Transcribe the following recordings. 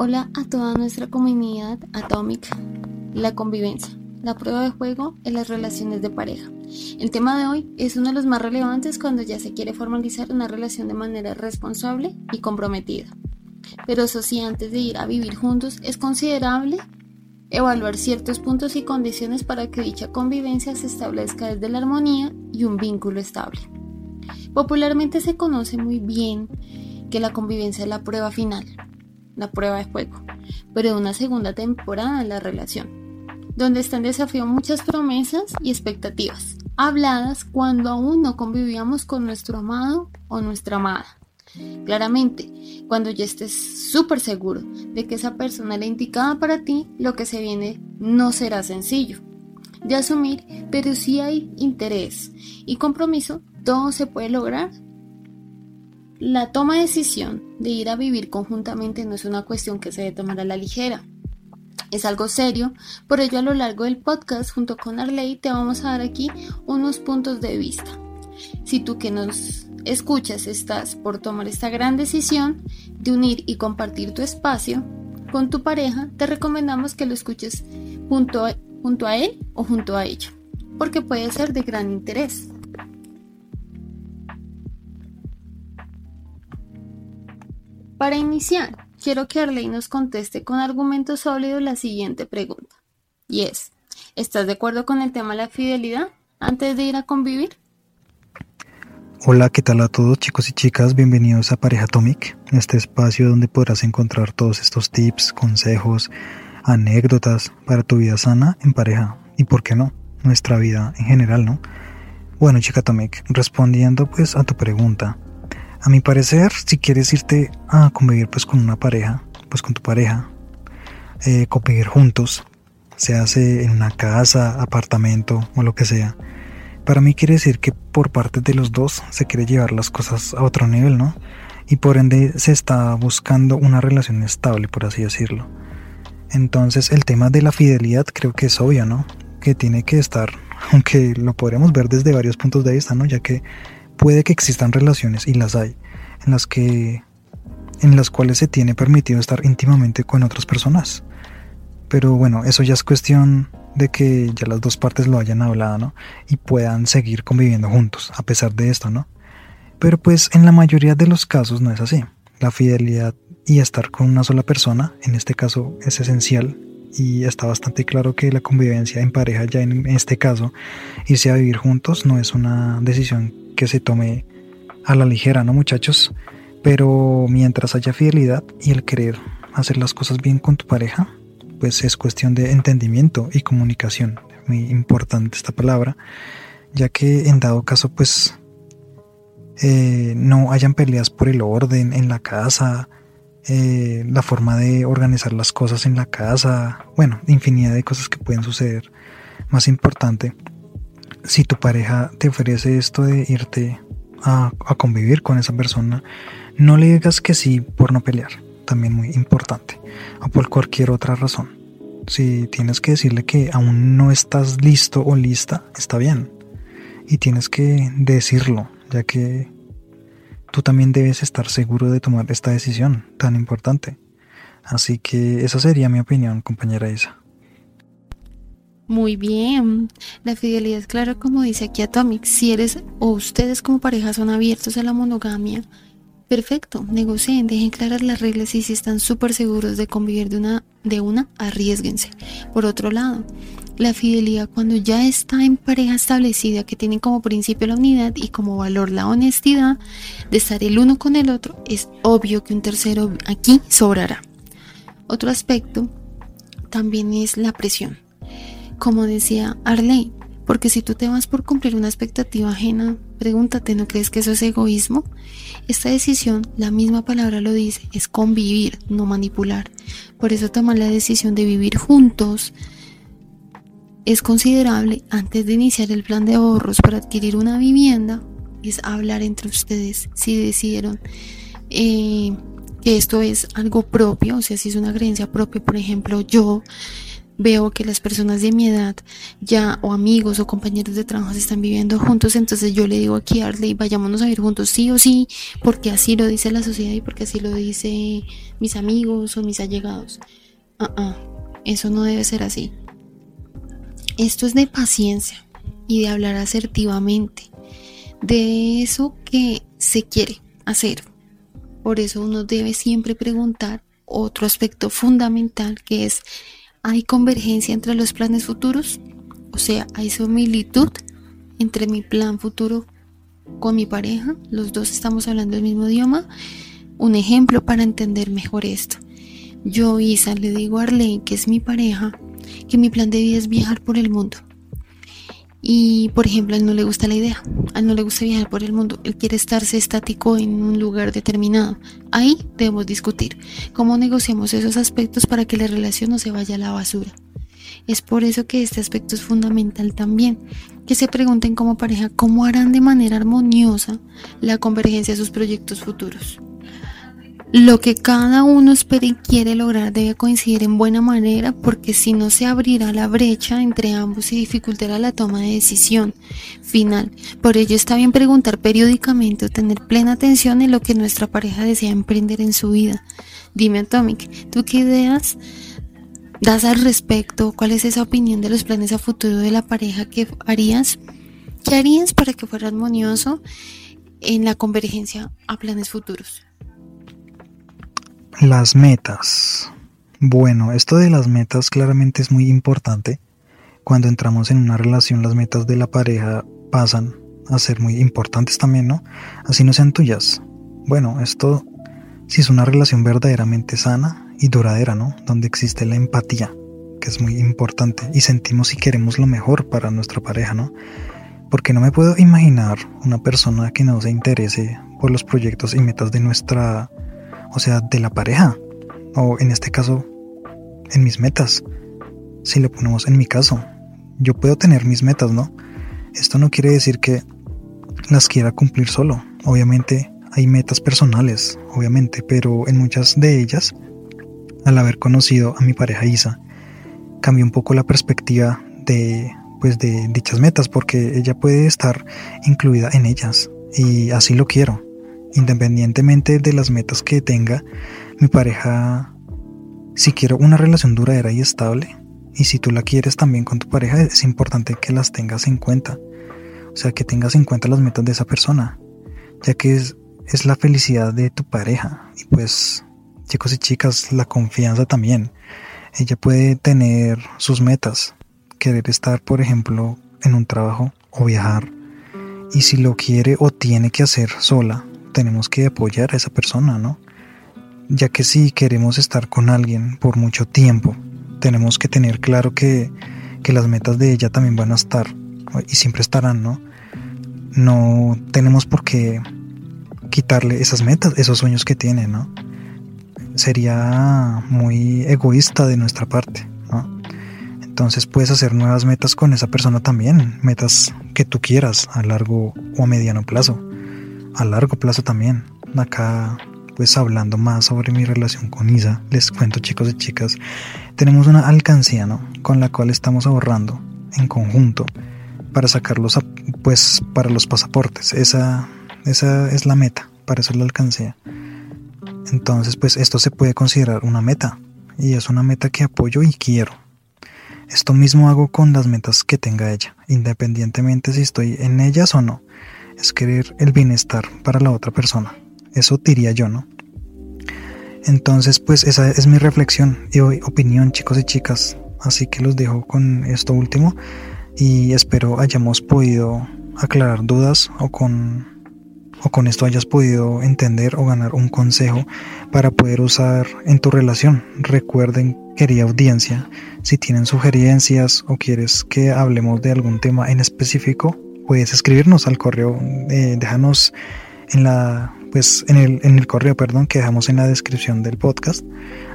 Hola a toda nuestra comunidad atómica, la convivencia, la prueba de juego en las relaciones de pareja. El tema de hoy es uno de los más relevantes cuando ya se quiere formalizar una relación de manera responsable y comprometida. Pero eso sí, antes de ir a vivir juntos, es considerable evaluar ciertos puntos y condiciones para que dicha convivencia se establezca desde la armonía y un vínculo estable. Popularmente se conoce muy bien que la convivencia es la prueba final, la prueba de juego, pero de una segunda temporada en la relación, donde está en desafío muchas promesas y expectativas, habladas cuando aún no convivíamos con nuestro amado o nuestra amada. Claramente, cuando ya estés súper seguro de que esa persona es la indicada para ti, lo que se viene no será sencillo de asumir, pero si hay interés y compromiso, todo se puede lograr la toma de decisión de ir a vivir conjuntamente no es una cuestión que se debe tomar a la ligera. Es algo serio, por ello a lo largo del podcast junto con Arley te vamos a dar aquí unos puntos de vista. Si tú que nos escuchas estás por tomar esta gran decisión de unir y compartir tu espacio con tu pareja, te recomendamos que lo escuches junto a, junto a él o junto a ella, porque puede ser de gran interés. Para iniciar, quiero que Arley nos conteste con argumentos sólidos la siguiente pregunta. Y es, ¿estás de acuerdo con el tema de la fidelidad antes de ir a convivir? Hola, ¿qué tal a todos chicos y chicas? Bienvenidos a Pareja Atomic, este espacio donde podrás encontrar todos estos tips, consejos, anécdotas para tu vida sana en pareja y, ¿por qué no?, nuestra vida en general, ¿no? Bueno, chica Atomic, respondiendo pues a tu pregunta, a mi parecer, si quieres irte a convivir pues con una pareja, pues con tu pareja, eh, convivir juntos, se hace en una casa, apartamento o lo que sea, para mí quiere decir que por parte de los dos se quiere llevar las cosas a otro nivel, ¿no? Y por ende se está buscando una relación estable, por así decirlo. Entonces el tema de la fidelidad creo que es obvio, ¿no? Que tiene que estar, aunque lo podremos ver desde varios puntos de vista, ¿no? Ya que puede que existan relaciones, y las hay, en las que en las cuales se tiene permitido estar íntimamente con otras personas. Pero bueno, eso ya es cuestión de que ya las dos partes lo hayan hablado, ¿no? Y puedan seguir conviviendo juntos, a pesar de esto, ¿no? Pero pues en la mayoría de los casos no es así. La fidelidad y estar con una sola persona, en este caso, es esencial y está bastante claro que la convivencia en pareja ya en este caso, irse a vivir juntos no es una decisión que se tome a la ligera, ¿no muchachos? Pero mientras haya fidelidad y el querer hacer las cosas bien con tu pareja, pues es cuestión de entendimiento y comunicación. Muy importante esta palabra, ya que en dado caso pues eh, no hayan peleas por el orden en la casa, eh, la forma de organizar las cosas en la casa, bueno, infinidad de cosas que pueden suceder. Más importante, si tu pareja te ofrece esto de irte a, convivir con esa persona, no le digas que sí por no pelear, también muy importante, o por cualquier otra razón. Si tienes que decirle que aún no estás listo o lista, está bien. Y tienes que decirlo, ya que tú también debes estar seguro de tomar esta decisión tan importante. Así que esa sería mi opinión, compañera Isa. Muy bien. La fidelidad es claro, como dice aquí Atomic. Si eres o ustedes como pareja son abiertos a la monogamia, perfecto, negocien, dejen claras las reglas y si están súper seguros de convivir de una, de una, arriesguense. Por otro lado, la fidelidad cuando ya está en pareja establecida, que tienen como principio la unidad y como valor la honestidad de estar el uno con el otro, es obvio que un tercero aquí sobrará. Otro aspecto también es la presión como decía Arley, porque si tú te vas por cumplir una expectativa ajena, pregúntate, ¿no crees que eso es egoísmo? Esta decisión, la misma palabra lo dice, es convivir, no manipular. Por eso tomar la decisión de vivir juntos es considerable antes de iniciar el plan de ahorros para adquirir una vivienda, es hablar entre ustedes si decidieron eh, que esto es algo propio, o sea, si es una creencia propia, por ejemplo, yo veo que las personas de mi edad ya o amigos o compañeros de trabajo se están viviendo juntos, entonces yo le digo aquí a Arley, vayámonos a vivir juntos sí o sí, porque así lo dice la sociedad y porque así lo dice mis amigos o mis allegados. Ah, ah, eso no debe ser así. Esto es de paciencia y de hablar asertivamente, de eso que se quiere hacer. Por eso uno debe siempre preguntar otro aspecto fundamental que es ¿Hay convergencia entre los planes futuros? O sea, ¿hay similitud entre mi plan futuro con mi pareja? Los dos estamos hablando el mismo idioma. Un ejemplo para entender mejor esto. Yo, Isa, le digo a Arlene, que es mi pareja, que mi plan de vida es viajar por el mundo. Y, por ejemplo, a él no le gusta la idea, a él no le gusta viajar por el mundo, él quiere estarse estático en un lugar determinado. Ahí debemos discutir cómo negociamos esos aspectos para que la relación no se vaya a la basura. Es por eso que este aspecto es fundamental también, que se pregunten como pareja cómo harán de manera armoniosa la convergencia de sus proyectos futuros. Lo que cada uno espera y quiere lograr debe coincidir en buena manera porque si no se abrirá la brecha entre ambos y dificultará la toma de decisión final. Por ello está bien preguntar periódicamente o tener plena atención en lo que nuestra pareja desea emprender en su vida. Dime Atomic, ¿tú qué ideas das al respecto? ¿Cuál es esa opinión de los planes a futuro de la pareja que harías? ¿Qué harías para que fuera armonioso en la convergencia a planes futuros? Las metas. Bueno, esto de las metas claramente es muy importante. Cuando entramos en una relación, las metas de la pareja pasan a ser muy importantes también, ¿no? Así no sean tuyas. Bueno, esto si es una relación verdaderamente sana y duradera, ¿no? Donde existe la empatía, que es muy importante, y sentimos y queremos lo mejor para nuestra pareja, ¿no? Porque no me puedo imaginar una persona que no se interese por los proyectos y metas de nuestra o sea, de la pareja, o en este caso, en mis metas. Si lo ponemos en mi caso, yo puedo tener mis metas, ¿no? Esto no quiere decir que las quiera cumplir solo. Obviamente hay metas personales, obviamente, pero en muchas de ellas, al haber conocido a mi pareja Isa, cambió un poco la perspectiva de pues de dichas metas porque ella puede estar incluida en ellas y así lo quiero. Independientemente de las metas que tenga mi pareja, si quiero una relación duradera y estable, y si tú la quieres también con tu pareja, es importante que las tengas en cuenta. O sea, que tengas en cuenta las metas de esa persona, ya que es, es la felicidad de tu pareja. Y pues, chicos y chicas, la confianza también. Ella puede tener sus metas, querer estar, por ejemplo, en un trabajo o viajar. Y si lo quiere o tiene que hacer sola, tenemos que apoyar a esa persona, ¿no? Ya que si queremos estar con alguien por mucho tiempo, tenemos que tener claro que, que las metas de ella también van a estar y siempre estarán, ¿no? No tenemos por qué quitarle esas metas, esos sueños que tiene, ¿no? Sería muy egoísta de nuestra parte, ¿no? Entonces puedes hacer nuevas metas con esa persona también, metas que tú quieras a largo o a mediano plazo a largo plazo también. Acá, pues hablando más sobre mi relación con Isa, les cuento chicos y chicas, tenemos una alcancía, ¿no? Con la cual estamos ahorrando en conjunto para sacarlos, pues para los pasaportes. Esa, esa es la meta, para eso es la alcancía. Entonces, pues esto se puede considerar una meta y es una meta que apoyo y quiero. Esto mismo hago con las metas que tenga ella, independientemente si estoy en ellas o no es querer el bienestar para la otra persona. Eso diría yo, ¿no? Entonces, pues esa es mi reflexión y opinión, chicos y chicas. Así que los dejo con esto último y espero hayamos podido aclarar dudas o con o con esto hayas podido entender o ganar un consejo para poder usar en tu relación. Recuerden, querida audiencia, si tienen sugerencias o quieres que hablemos de algún tema en específico, puedes escribirnos al correo, eh, déjanos en la pues en el, en el correo perdón que dejamos en la descripción del podcast.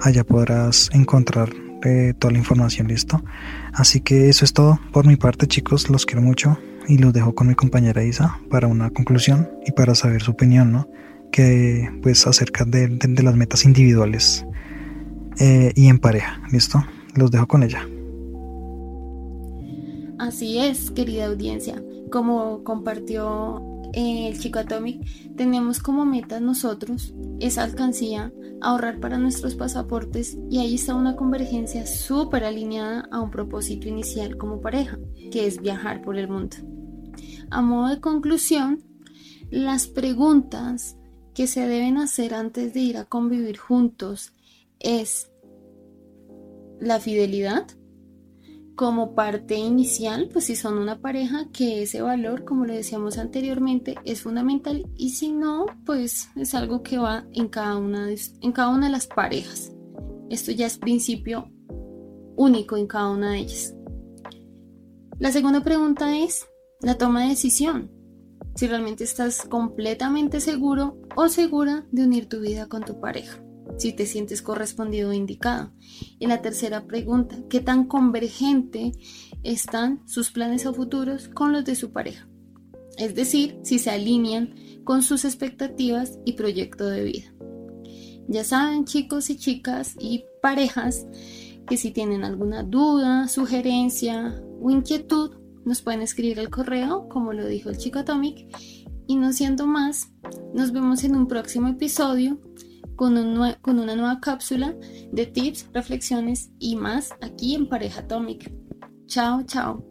Allá podrás encontrar eh, toda la información listo así que eso es todo por mi parte chicos. Los quiero mucho y los dejo con mi compañera Isa para una conclusión y para saber su opinión no que pues acerca de, las metas individuales eh, y en pareja listo los dejo con ella. Así es, querida audiencia. Como compartió eh, el chico Atomic, tenemos como meta nosotros esa alcancía, ahorrar para nuestros pasaportes y ahí está una convergencia súper alineada a un propósito inicial como pareja, que es viajar por el mundo. A modo de conclusión, las preguntas que se deben hacer antes de ir a convivir juntos es la fidelidad, como parte inicial, pues si son una pareja, que ese valor, como le decíamos anteriormente, es fundamental y si no, pues es algo que va en cada una de, en cada una de las parejas. Esto ya es principio único en cada una de ellas. La segunda pregunta es la toma de decisión. Si realmente estás completamente seguro o segura de unir tu vida con tu pareja si te sientes correspondido o indicado. Y la tercera pregunta, ¿qué tan convergente están sus planes a futuros con los de su pareja? Es decir, si se alinean con sus expectativas y proyecto de vida. Ya saben chicos y chicas y parejas que si tienen alguna duda, sugerencia o inquietud, nos pueden escribir al correo, como lo dijo el chico Atomic. Y no siendo más, nos vemos en un próximo episodio con, una nueva cápsula de tips, reflexiones y más aquí en Pareja Atomic. Chao, chao.